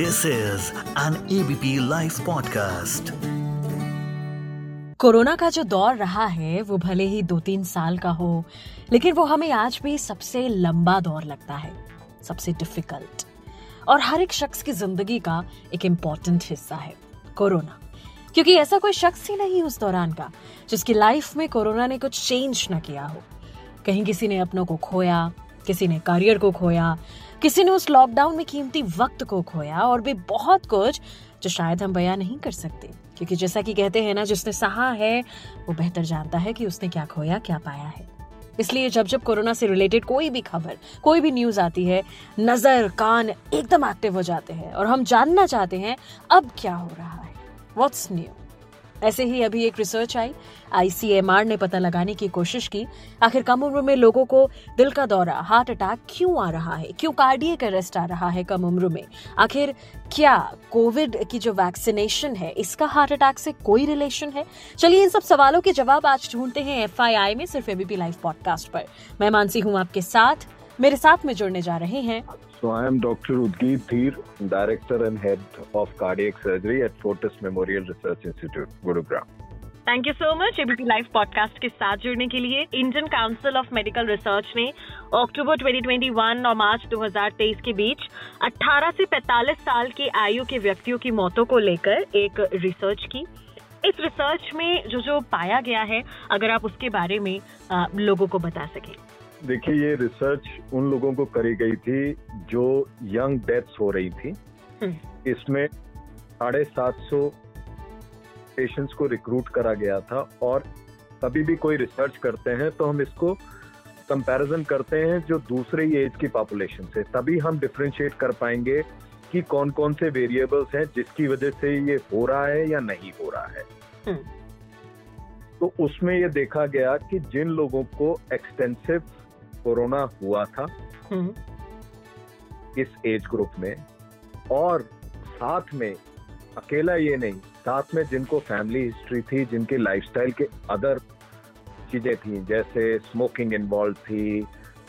This is an ABP live podcast corona का जो दौर रहा है, वो भले ही दो तीन साल का हो, लेकिन वो हमें आज भी सबसे लंबा दौर लगता है, सबसे डिफ़िकल्ट और हर एक शख्स की ज़िंदगी का एक इम्पोर्टेंट हिस्सा है, कोरोना। क्योंकि ऐसा कोई शख्स ही नहीं उस दौरान का, जिसकी लाइफ में कोरोना ने कुछ चेंज ना किया हो। कहीं किसी ने अपनों को खोया किसी ने करियर को खोया, किसी ने उस लॉकडाउन में कीमती वक्त को खोया और भी बहुत कुछ जो शायद हम बयां नहीं कर सकते। क्योंकि जैसा कि कहते हैं ना, जिसने सहा है, वो बेहतर जानता है कि उसने क्या खोया, क्या पाया है। इसलिए जब जब कोरोना से रिलेटेड कोई भी खबर, कोई भी न्यूज़ आती है, नज़र, कान एकदम एक्टिव हो जाते हैं और हम जानना चाहते हैं, अब क्या हो रहा है? व्हाट्स न्यू ऐसे ही अभी एक रिसर्च आई। आईसीएमआर ने पता लगाने की कोशिश की। आखिर कम उम्र में लोगों को दिल का दौरा हार्ट अटैक क्यों आ रहा है? क्यों कार्डियक अरेस्ट आ रहा है कम उम्र में? आखिर क्या कोविड की जो वैक्सीनेशन है, इसका हार्ट अटैक से कोई रिलेशन है? चलिए इन सब सवालों के जवाब आज ढूंढते हैं एफआईआई में, सिर्फ़ एबीपी लाइव पॉडकास्ट पर। मैं मानसी हूँ आपके साथ। मेरे साथ में जुड़ने जा रहे हैं So I am Dr. Udgit Theer, Director and Head of Cardiac Surgery at Fortis Memorial Research Institute, Gurugram. Thank you so much ABP live podcast के साथ जुड़ने के लिए Indian Council of Medical Research ने अक्टूबर 2021 और मार्च 2023 के बीच 18 से 45 साल की आयु के व्यक्तियों की मौतों को लेकर एक रिसर्च की इस रिसर्च में जो जो पाया गया है अगर आप उसके बारे में लोगों को बता सके देखिए ये रिसर्च उन लोगों को करी गई थी जो यंग डेथ्स हो रही थी हम्म। इसमें साढ़े सात सौ पेशेंट्स को रिक्रूट करा गया था और कभी भी कोई रिसर्च करते हैं तो हम इसको कंपैरिजन करते हैं जो दूसरे एज की पॉपुलेशन से तभी हम डिफ्रेंशिएट कर पाएँगे कि कौन कौन से वेरिएबल्स हैं जिसकी वजह से ये हो रहा है या नहीं हो रहा है हम्म। तो उसमें ये देखा गया कि जिन लोगों को एक्सटेंसिव कोरोना हुआ था हम्म। इस एज ग्रुप में और साथ में अकेला ये नहीं साथ में जिनको फैमिली हिस्ट्री थी जिनकी लाइफस्टाइल के अदर चीज़ें थी जैसे स्मोकिंग इन्वॉल्व थी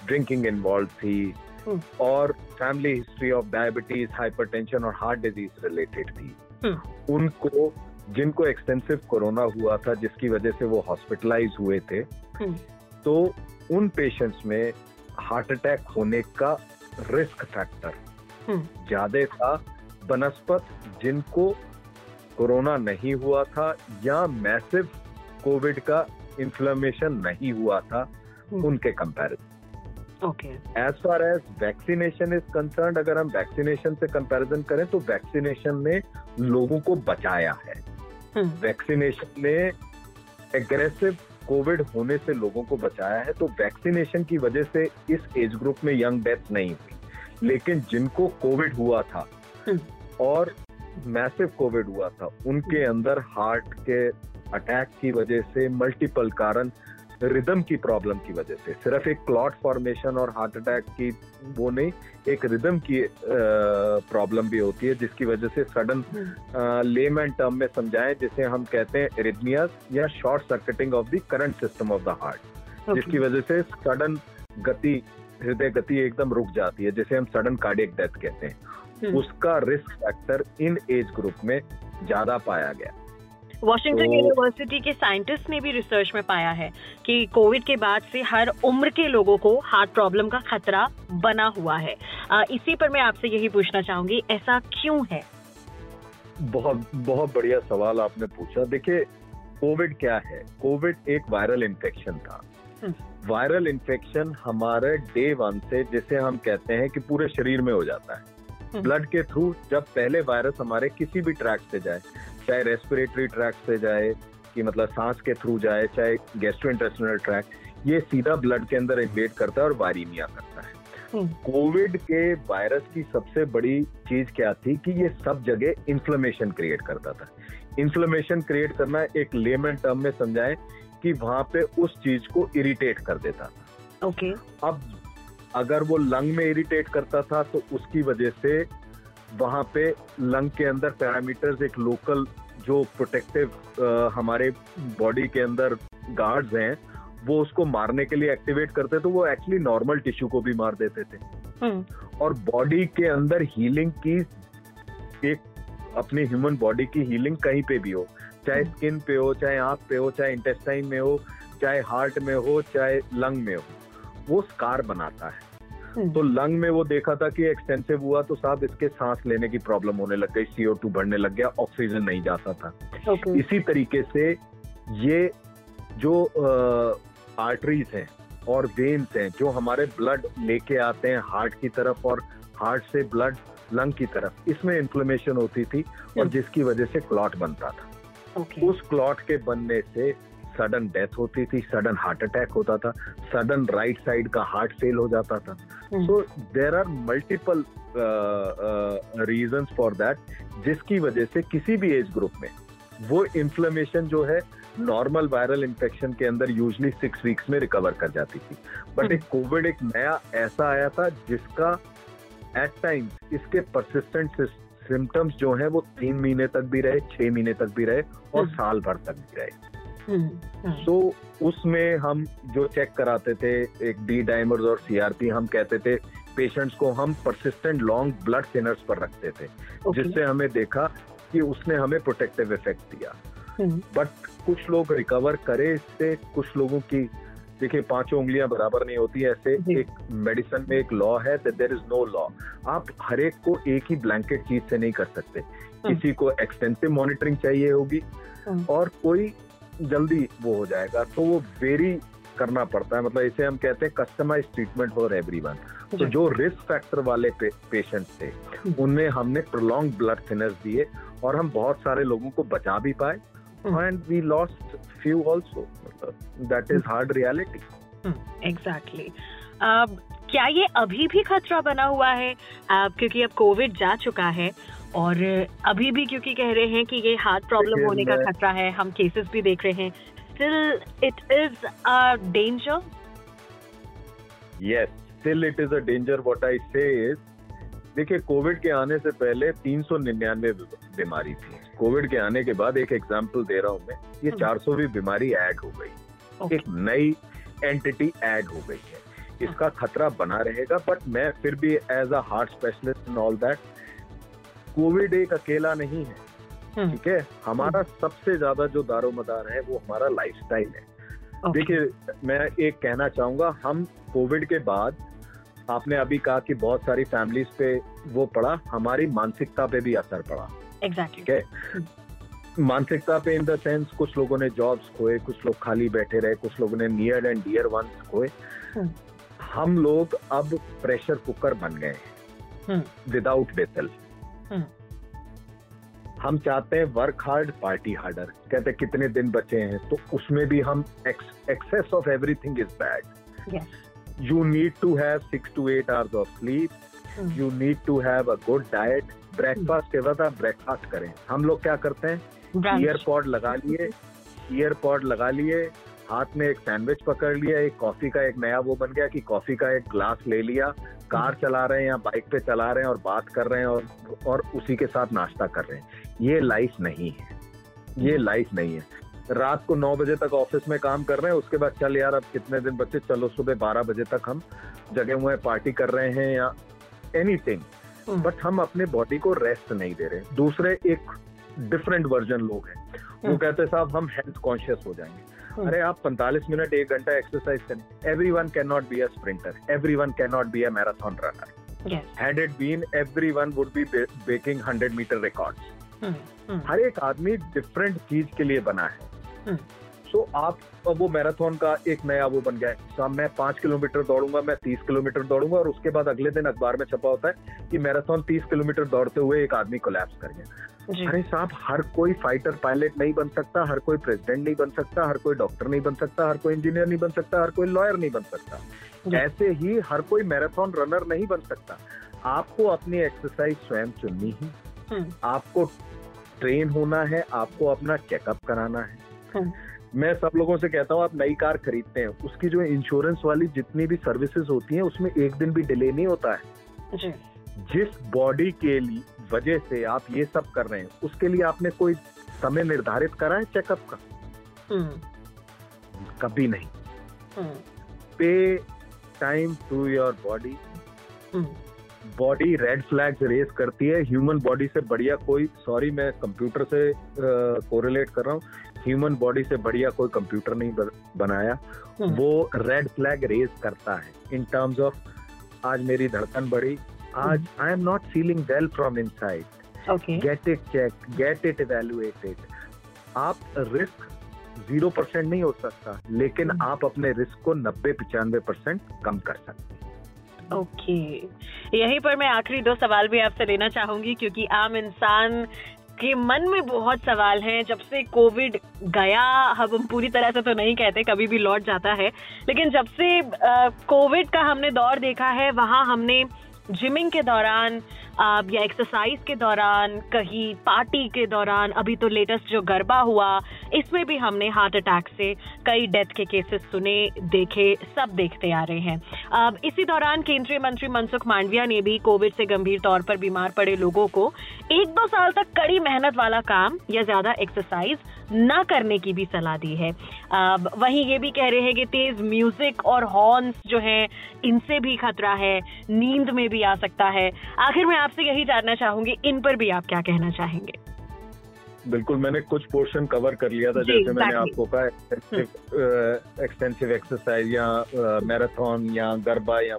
ड्रिंकिंग इन्वॉल्व थी हम्म। और family history of diabetes hypertension और हार्ट डिज़ीज़ रिलेटेड थी हम्म। उनको जिनको एक्सटेंसिव कोरोना हुआ था जिसकी वजह से वो हॉस्पिटलाइज हुए थे तो उन पेशेंट्स में हार्ट अटैक होने का रिस्क फैक्टर हम्म। ज़्यादा था बनस्पत जिनको कोरोना नहीं हुआ था या मैसिव कोविड का इन्फ्लेमेशन नहीं हुआ था हम्म। उनके comparison okay as far as vaccination is concern अगर हम वैक्सीनेशन से कंपैरिजन करें तो वैक्सीनेशन ने लोगों को बचाया है वैक्सीनेशन हम्म। ने एग्रेसिव कोविड होने से लोगों को बचाया है तो वैक्सीनेशन की वजह से इस एज ग्रुप में यंग डेथ नहीं हुई लेकिन जिनको कोविड हुआ था। और मैसिव कोविड हुआ था उनके अंदर हार्ट के अटैक की वजह से मल्टीपल कारण रिदम की प्रॉब्लम की वजह से। सिर्फ़ एक क्लॉट फॉर्मेशन और हार्ट अटैक की वो नहीं एक रिदम की प्रॉब्लम भी होती है जिसकी वजह से सडन लेम एंड टर्म में समझाएँ जिसे हम कहते हैं एरिथमियास या short circuiting of the current system of the heart जिसकी वजह से सडन गति हृदय गति एकदम रुक जाती है जिसे हम सडन कार्डियक डेथ कहते हैं। हम्म। उसका रिस्क फैक्टर इन एज ग्रुप में ज़्यादा पाया गया। वॉशिंगटन तो, यूनिवर्सिटी के साइंटिस्ट ने भी रिसर्च में पाया है कि कोविड के बाद से हर उम्र के लोगों को हार्ट प्रॉब्लम का खतरा बना हुआ है। इसी पर मैं आपसे यही पूछना चाहूँगी ऐसा क्यों है? बहुत बहुत बढ़िया सवाल आपने पूछा। देखिए कोविड क्या है? कोविड एक वायरल इन्फेक्शन था। वायरल हम्म। इन्फेक्शन हमारे डे वन से जिसे हम कहते हैं कि पूरे शरीर में हो जाता है। ब्लड हम्म। के थ्रू जब पहले वायरस हमारे किसी भी ट्रैक से जाए चाहे रेस्पिरेटरी ट्रैक से जाए कि मतलब सांस के थ्रू जाए चाहे गैस्ट्रोइंटेस्टिनल ट्रैक ये सीधा ब्लड के अंदर इन्वेट करता है और वायरीमिया करता है कोविड हम्म। के वायरस की सबसे बड़ी चीज़ क्या थी कि ये सब जगह इन्फ्लेमेशन क्रिएट करता था इन्फ्लेमेशन क्रिएट करना एक लेमन टर्म में समझाएँ कि वहाँ पे उस चीज़ को इरिटेट कर देता था ओके okay. अब अगर वो लंग में इरिटेट करता था तो उसकी वजह से वहाँ पे लंग के अंदर पैरामीटर्स एक लोकल जो प्रोटेक्टिव हमारे बॉडी के अंदर गार्ड्स हैं वो उसको मारने के लिए एक्टिवेट करते तो वो एक्चुअली नॉर्मल टिश्यू को भी मार देते थे हम्म। और बॉडी के अंदर हीलिंग की एक अपनी ह्यूमन बॉडी की हीलिंग कहीं पे भी हो चाहे स्किन पे हो चाहे आँख पे हो चाहे इंटेस्टाइन में हो चाहे हार्ट में हो चाहे लंग में हो वो स्कार बनाता है हम्म। तो लंग में वो देखा था कि एक्सटेंसिव हुआ तो साहब इसके सांस लेने की प्रॉब्लम होने लग गई सीओ टू बढ़ने लग गया ऑक्सीजन नहीं जाता था okay. इसी तरीके से ये जो आर्टरीज हैं और वेन्स हैं जो हमारे ब्लड लेके आते हैं हार्ट की तरफ़ और हार्ट से ब्लड लंग की तरफ़ इसमें इन्फ्लेमेशन होती थी और हम्म। जिसकी वजह से क्लॉट बनता था okay. उस क्लॉट के बनने से सडन डेथ होती थी सडन हार्ट अटैक होता था सडन राइट साइड का हार्ट फेल हो जाता था so there are multiple reason for that जिसकी वजह से किसी भी एज ग्रुप में वो इन्फ्लेमेशन जो है नॉर्मल वायरल इन्फेक्शन के अंदर यूजली सिक्स वीक्स में रिकवर कर जाती थी बट hmm. एक कोविड एक नया ऐसा आया था जिसका एट टाइम्स इसके परसिस्टेंट सिम्टम्स जो हैं वो तीन महीने तक भी रहे छह महीने तक भी रहे और hmm. साल भर तक भी रहे सो so, उसमें हम जो चेक कराते थे एक डी डाइमर्स और सीआरपी हम कहते थे पेशेंट्स को हम परसिस्टेंट लॉन्ग ब्लड थिनर्स पर रखते थे okay. जिससे हमें देखा कि उसने हमें प्रोटेक्टिव इफ़ेक्ट दिया। बट हम्म। कुछ लोग रिकवर करे इससे कुछ लोगों की देखिए पाँचों उंगलियाँ बराबर नहीं होती ऐसे एक मेडिसिन में एक लॉ है देर इज़ नो लॉ आप हर एक को एक ही ब्लैंकेट चीज़ से नहीं कर सकते। किसी को एक्सटेंसिव मॉनिटरिंग चाहिए होगी और कोई जल्दी वो हो जाएगा तो वो वेरी करना पड़ता है। मतलब इसे हम कहते हैं कस्टमाइज ट्रीटमेंट फॉर एवरीवन तो जो रिस्क फैक्टर वाले पे, पेशेंट थे हम्म। उनमें हमने प्रोलॉन्ग ब्लड थिनर्स दिए और हम बहुत सारे लोगों को बचा भी पाए and we lost few also that is hard reality exactly क्या ये अभी भी खतरा बना हुआ है? uh, क्योंकि अब कोविड जा चुका है और अभी भी क्योंकि कह रहे हैं कि ये हार्ट प्रॉब्लम होने का खतरा है हम केसेस भी देख रहे हैं। Still it is a danger yes still it is a danger what I say is देखिए कोविड के आने से पहले तीन सौ निन्यानवे बीमारी थी। कोविड के आने के बाद एक एग्ज़ाम्पल दे रहा हूँ मैं ये हम्म। चार सौ भी बीमारी ऐड हो गई। Okay. एक नई एंटिटी ऐड हो गई है। इसका खतरा बना रहेगा बट मैं फिर भी as a heart specialist and all that COVID एक अकेला नहीं है हम्म। ठीक है हमारा हम्म। सबसे ज़्यादा जो दारोमदार है वो हमारा लाइफस्टाइल है देखिए मैं एक कहना चाहूँगा हम कोविड के बाद आपने अभी कहा कि बहुत सारी फैमिलीज़ पे वो पड़ा हमारी मानसिकता पे भी असर पड़ा exactly. ठीक है हम्म। मानसिकता पे इन द सेंस कुछ लोगों ने जॉब्स खोए कुछ लोग खाली बैठे रहे कुछ लोगों ने नियर एंड डियर वन खोए हम लोग अब प्रेशर कुकर बन गए हैं विदाउट हम्म। हम चाहते हैं वर्क हार्ड पार्टी हार्डर कहते कितने दिन बचे हैं? तो उसमें भी हम excess of everything is bad you need to have six to eight hours of sleep you need to have a good diet breakfast के बाद आप ब्रेकफास्ट करें। हम लोग क्या करते हैं? ईयरपॉड लगा लिए। ईयरपॉड लगा लिए। हाथ में एक सैंडविच पकड़ लिया एक कॉफ़ी का एक नया वो बन गया कि कॉफ़ी का एक ग्लास ले लिया कार चला रहे हैं या बाइक पे चला रहे हैं और बात कर रहे हैं और और उसी के साथ नाश्ता कर रहे हैं। ये लाइफ नहीं है। ये लाइफ नहीं है। रात को नौ बजे तक ऑफ़िस में काम कर रहे हैं उसके बाद चल यार अब कितने दिन बच्चे चलो सुबह बारह बजे तक हम जगह हुए पार्टी कर रहे हैं या एनीथिंग बट हम्म। हम अपने बॉडी को रेस्ट नहीं दे रहे। दूसरे एक डिफरेंट वर्जन लोग हैं। वो हम्म। कहते हैं साहब हम हेल्थ कॉन्शियस हो जाएँगे. अरे आप 45 मिनट एक घंटा एक्सरसाइज करें। Every one can not be a sprinter every one can not be a marathon runner had it been every one would be breaking hundred metre record हर एक आदमी डिफरेंट चीज़ के लिए बना है। सो so, आप वो मैराथन का एक नया वो बन गया है। मैं पाँच किलोमीटर दौड़ूँगा मैं तीस किलोमीटर दौड़ूँगा और उसके बाद अगले दिन अखबार में छपा होता है कि मैराथन तीस किलोमीटर दौड़ते हुए एक आदमी कोलैप्स कर गया। अरे साहब हर कोई फाइटर पायलट नहीं बन सकता हर कोई प्रेसिडेंट नहीं बन सकता हर कोई डॉक्टर नहीं बन सकता हर कोई इंजीनियर नहीं बन सकता हर कोई लॉयर नहीं बन सकता। ऐसे ही हर कोई मैराथन रनर नहीं बन सकता। आपको अपनी एक्सरसाइज स्वयं चुननी ही। हम्म। आपको ट्रेन होना है आपको अपना चेकअप कराना है। हम्म। मैं सब लोगों से कहता हूँ आप नई कार खरीदते हैं। उसकी जो इंश्योरेंस वाली जितनी भी सर्विसेज़ होती हैं उसमें एक दिन भी डिले नहीं होता है। जी। जिस बॉडी के लिए वजह से आप ये सब कर रहे हैं उसके लिए आपने कोई समय निर्धारित करा है चेकअप का? हम्म। कभी नहीं। Pay time to your body body red flags raise करती है। ह्यूमन बॉडी से बढ़िया कोई सॉरी मैं कंप्यूटर से कोरिलेट uh, कर रहा हूँ। ह्यूमन बॉडी से बढ़िया कोई कंप्यूटर नहीं बनाया हम्म। वो रेड फ्लैग रेस करता है इन टर्म्स ऑफ़ आज मेरी धड़कन बढ़ी आज I am not feeling well from inside get it check get it evaluated आप रिस्क ज़ीरो परसेंट नहीं हो सकता लेकिन हम्म। आप अपने रिस्क को नब्बे पिचानवे परसेंट कम कर सकते हैं ओके okay. यहीं पर मैं आखिरी दो सवाल भी आपसे लेना चाहूँगी क्योंकि आम इंसान के मन में बहुत सवाल हैं। जब से कोविड गया हम पूरी तरह से तो नहीं कहते, कभी भी लौट जाता है। लेकिन जब से कोविड का हमने दौर देखा है, वहाँ हमने जिमिंग के दौरान या एक्सरसाइज के दौरान, कहीं पार्टी के दौरान, अभी तो लेटेस्ट जो गरबा हुआ, इसमें भी हमने हार्ट अटैक से कई डेथ के केसेस सुने, देखे, सब देखते आ रहे हैं। अब इसी दौरान केंद्रीय मंत्री मनसुख मांडविया ने भी कोविड से गंभीर तौर पर बीमार पड़े लोगों को एक दो साल तक कड़ी मेहनत वाला काम या ज़्यादा एक्सरसाइज न करने की भी सलाह दी है। अब वहीं ये भी कह रहे हैं कि तेज म्यूज़िक और हॉर्न्स जो है, इनसे भी खतरा है, नींद में भी आ सकता है। आखिर में आपसे यही जानना चाहूँगी इन पर भी आप क्या कहना चाहेंगे? बिल्कुल मैंने कुछ पोर्शन कवर कर लिया था जैसे मैंने आपको कहा एक्सटेंसिव एक्सरसाइज या मैराथन या गरबा या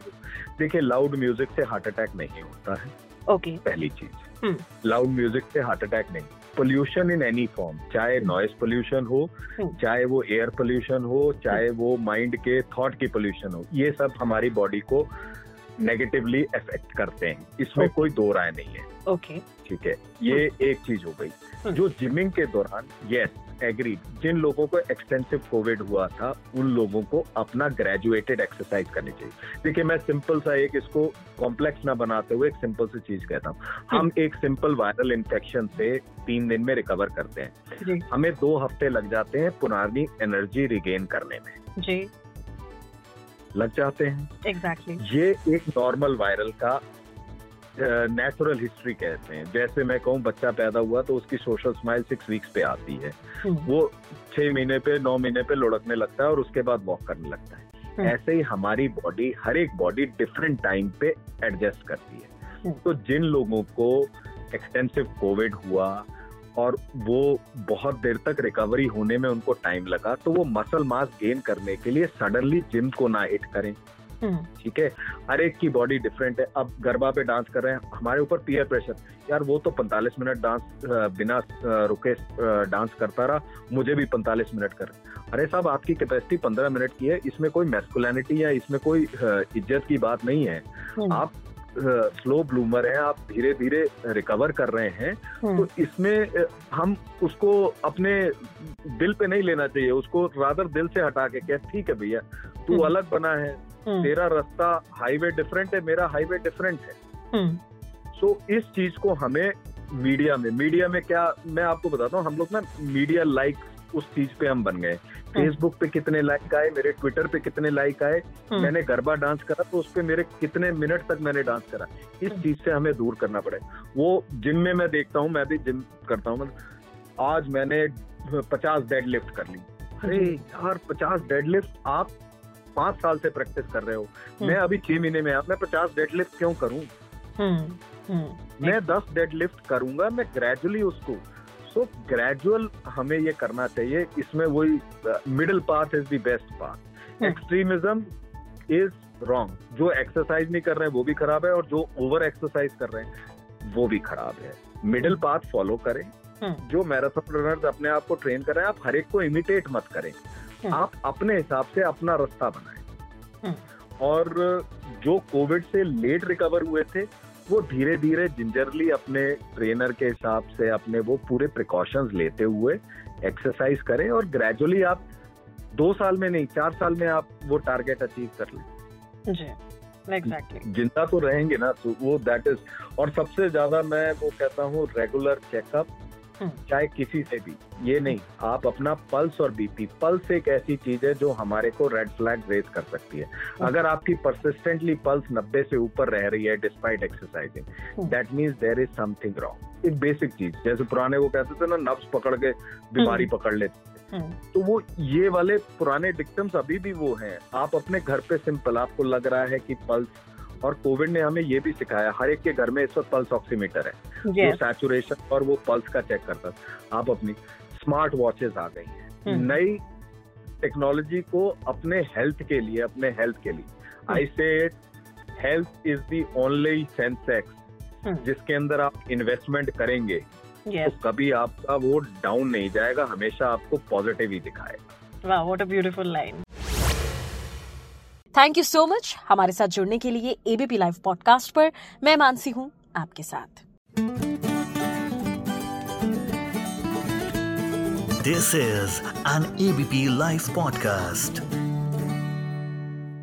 देखिए लाउड म्यूज़िक से हार्ट अटैक नहीं होता है। Okay okay. पहली चीज़। लाउड म्यूज़िक से हार्ट अटैक नहीं। पोल्यूशन इन एनी फॉर्म चाहे नॉइस हम्म। पोल्यूशन हो हम्म। चाहे वो एयर पोल्यूशन हो चाहे वो माइंड के थॉट की पोल्यूशन हो ये सब हमारी बॉडी को नेगेटिवली अफेक्ट करते हैं। इसमें okay. कोई दो राय नहीं है। Okay okay. ठीक है? ये हम्म। एक चीज़ हो गई। जो जिमिंग के दौरान यस एग्री जिन लोगों को एक्सटेंसिव कोविड हुआ था उन लोगों को अपना ग्रेजुएटेड एक्सरसाइज करनी चाहिए। देखिए मैं सिंपल सा एक इसको कॉम्प्लेक्स ना बनाते हुए एक सिंपल सी चीज़ कहता हूँ। हम हम्म। एक सिंपल वायरल इन्फेक्शन से तीन दिन में रिकवर करते हैं। हमें दो हफ़्ते लग जाते हैं पुरानी एनर्जी रिगेन करने में। जी। लग जाते हैं एग्जैक्टली exactly. ये एक नॉर्मल वायरल का नेचुरल हिस्ट्री कहते हैं जैसे मैं कहूँ बच्चा पैदा हुआ तो उसकी सोशल स्माइल सिक्स वीक्स पे आती है हम्म। वो छह महीने पे नौ महीने पे लुढ़कने लगता है और उसके बाद वॉक करने लगता है हम्म। ऐसे ही हमारी बॉडी हर एक बॉडी डिफरेंट टाइम पे एडजस्ट करती है हम्म। तो जिन लोगों को एक्सटेंसिव कोविड हुआ और वो बहुत देर तक रिकवरी होने में उनको टाइम लगा तो वो मसल मास गेन करने के लिए सडनली जिम को ना हिट करें। हम्म। ठीक है? हर एक की बॉडी डिफरेंट है। अब गरबा पे डांस कर रहे हैं हमारे ऊपर पीयर प्रेशर यार वो तो 45 मिनट डांस बिना रुके डांस करता रहा मुझे भी 45 मिनट कर। अरे साहब आपकी कैपेसिटी 15 मिनट की है इसमें कोई मैस्कुलैनिटी या इसमें कोई इज़्ज़त की बात नहीं है। हम्म। आप स्लो ब्लूमर है आप धीरे धीरे रिकवर कर रहे हैं हम्म। तो इसमें हम उसको अपने दिल पे नहीं लेना चाहिए उसको रादर दिल से हटा के क्या ठीक है भैया तू हम्म। अलग बना है हम्म। तेरा रास्ता हाईवे डिफरेंट है मेरा हाईवे डिफरेंट है सो इस चीज़ को हमें मीडिया में मीडिया में क्या मैं आपको बताता हूँ हम लोग ना मीडिया लाइक उस चीज़ पे हम बन गए। फेसबुक पे कितने लाइक आए मेरे ट्विटर पे कितने लाइक आए हम्म। मैंने गरबा डांस करा तो उस पर मेरे कितने मिनट तक मैंने डांस करा। इस हम्म। चीज़ से हमें दूर करना पड़े। वो जिम में मैं देखता हूँ मैं भी जिम करता हूँ आज मैंने पचास डेड कर ली। अरे यार पचास डेड आप पाँच साल से प्रैक्टिस कर रहे हो। मैं अभी छह महीने में मैं पचास डेड क्यों करूँ? मैं दस डेड लिफ्ट करूँगा मैं ग्रेजुअली उसको सो ग्रेजुअल हमें ये करना चाहिए। इसमें वही middle path is the best path extremism is wrong जो एक्सरसाइज नहीं कर रहे हैं वो भी खराब है और जो ओवर एक्सरसाइज कर रहे हैं वो भी खराब है। मिडिल पाथ फॉलो करें। हम्म। जो मैराथन रनर्स अपने आप को ट्रेन कर रहे हैं आप हर एक को इमिटेट मत करें। हम्म। आप अपने हिसाब से अपना रास्ता बनाएँ। हम्म। और जो कोविड से लेट रिकवर हुए थे वो धीरे धीरे जिंजरली अपने ट्रेनर के हिसाब से अपने वो पूरे प्रिकॉशंस लेते हुए एक्सरसाइज करें और ग्रेजुअली आप दो साल में नहीं चार साल में आप वो टारगेट अचीव कर लें जी exactly. ज़िंदा तो रहेंगे ना तो वो दैट इज़ और सबसे ज़्यादा मैं वो कहता हूँ रेगुलर चेकअप। चाहे किसी से भी। ये नहीं आप अपना पल्स और बीपी पल्स एक ऐसी चीज़ है जो हमारे को रेड फ्लैग रेज कर सकती है। हम्म। अगर आपकी परसिस्टेंटली पल्स 90 से ऊपर रह रही है despite exercising that means there is something wrong एक बेसिक चीज़ जैसे पुराने वो कहते थे ना नब्स पकड़ के बीमारी हम्म। पकड़ लेते तो वो ये वाले पुराने डिक्टम्स अभी भी वो हैं। आप अपने घर पे सिंपल आपको लग रहा है कि पल्स और कोविड ने हमें ये भी सिखाया हर एक के घर में इस वक्त पल्स ऑक्सीमीटर है। yes. वो सैचुरेशन और वो पल्स का चेक करता आप अपनी स्मार्ट वॉचेस आ गई हैं। हम्म। नई टेक्नोलॉजी को अपने हेल्थ के लिए अपने हेल्थ के लिए। I say health is the only Sensex जिसके अंदर आप इन्वेस्टमेंट करेंगे yes. तो कभी आपका वो डाउन नहीं जाएगा हमेशा आपको पॉजिटिव ही दिखाएगा। वाह what a beautiful line thank you so much हमारे साथ जुड़ने के लिए एबीपी लाइव पॉडकास्ट पर मैं मानसी हूँ आपके साथ। This is an ABP live podcast